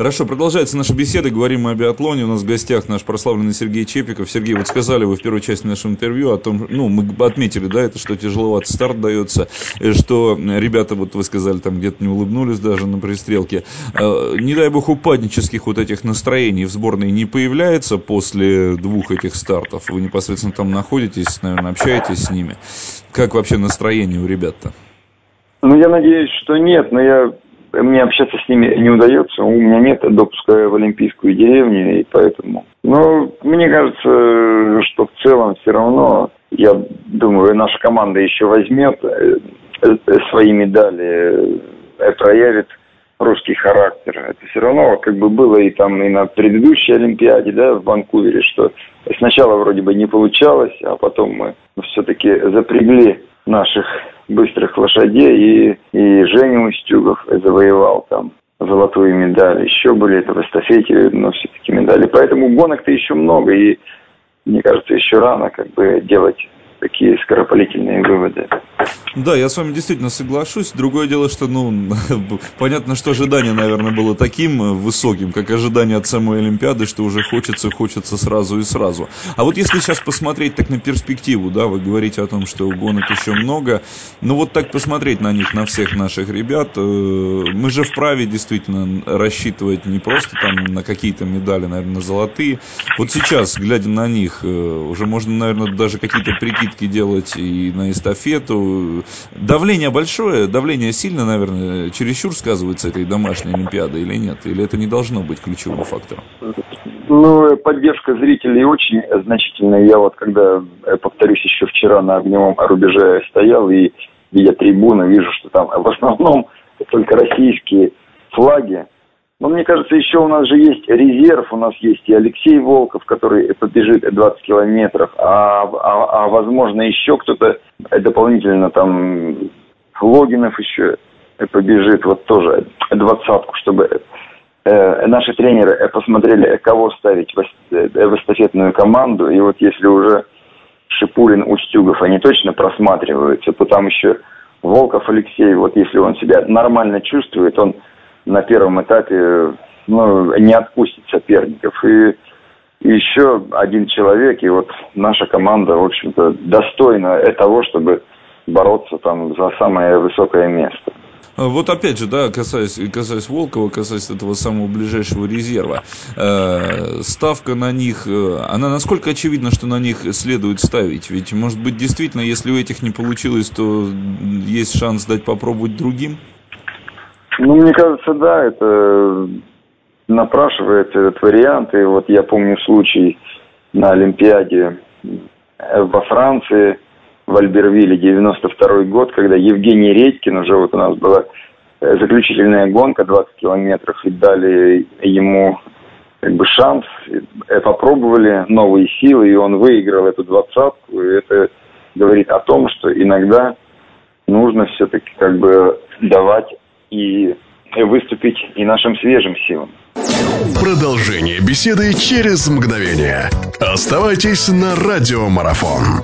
Хорошо, продолжается наша беседа. Говорим мы о биатлоне. У нас в гостях наш прославленный Сергей Чепиков. Сергей, вот сказали вы в первой части нашего интервью о том, ну, мы отметили, да, это, что тяжеловат старт дается, что ребята, вот вы сказали, там где-то не улыбнулись даже на пристрелке. А, не дай бог упаднических вот этих настроений в сборной не появляется после двух этих стартов. Вы непосредственно там находитесь, наверное, общаетесь с ними. Как вообще настроение у ребят-то? Ну, я надеюсь, что нет, но я мне общаться с ними не удается. У меня нет допуска в Олимпийскую деревню, и поэтому... Но мне кажется, что в целом все равно, я думаю, наша команда еще возьмет э, э, свои медали, э, проявит русский характер. Это все равно как бы было и там и на предыдущей Олимпиаде, да, в Ванкувере, что сначала вроде бы не получалось, а потом мы все-таки запрягли наших быстрых лошадей, и, и Женя Устюгов завоевал там золотую медаль. Еще были это в эстафете, но все-таки медали. Поэтому гонок-то еще много, и мне кажется, еще рано как бы делать такие скоропалительные выводы. Да, я с вами действительно соглашусь. Другое дело, что, ну, понятно, что ожидание, наверное, было таким э, высоким, как ожидание от самой Олимпиады, что уже хочется, хочется сразу и сразу. А вот если сейчас посмотреть так на перспективу, да, вы говорите о том, что гонок еще много, но вот так посмотреть на них, на всех наших ребят, э, мы же вправе действительно рассчитывать не просто там на какие-то медали, наверное, на золотые. Вот сейчас, глядя на них, э, уже можно, наверное, даже какие-то прикидки делать и на эстафету, давление большое, давление сильно, наверное, чересчур сказывается этой домашней Олимпиады или нет? Или это не должно быть ключевым фактором? Ну, поддержка зрителей очень значительная. Я вот, когда, повторюсь, еще вчера на огневом рубеже стоял и, видя трибуны, вижу, что там в основном только российские флаги, но мне кажется, еще у нас же есть резерв, у нас есть и Алексей Волков, который побежит 20 километров, а, а, а возможно еще кто-то дополнительно там Логинов еще побежит, вот тоже двадцатку, чтобы э, наши тренеры посмотрели, кого ставить в, э, в эстафетную команду, и вот если уже Шипулин, Устюгов, они точно просматриваются, то там еще Волков Алексей, вот если он себя нормально чувствует, он на первом этапе ну, не отпустит соперников. И еще один человек, и вот наша команда, в общем-то, достойна того, чтобы бороться там за самое высокое место. А вот опять же, да, касаясь, касаясь Волкова, касаясь этого самого ближайшего резерва, э, ставка на них, э, она насколько очевидна, что на них следует ставить? Ведь, может быть, действительно, если у этих не получилось, то есть шанс дать попробовать другим? Ну, мне кажется, да, это напрашивается этот вариант. И вот я помню случай на Олимпиаде во Франции, в Альбервилле, 92 год, когда Евгений Редькин, уже вот у нас была заключительная гонка 20 километров, и дали ему как бы шанс, попробовали новые силы, и он выиграл эту двадцатку, и это говорит о том, что иногда нужно все-таки как бы давать и выступить и нашим свежим силам. Продолжение беседы через мгновение. Оставайтесь на радиомарафон.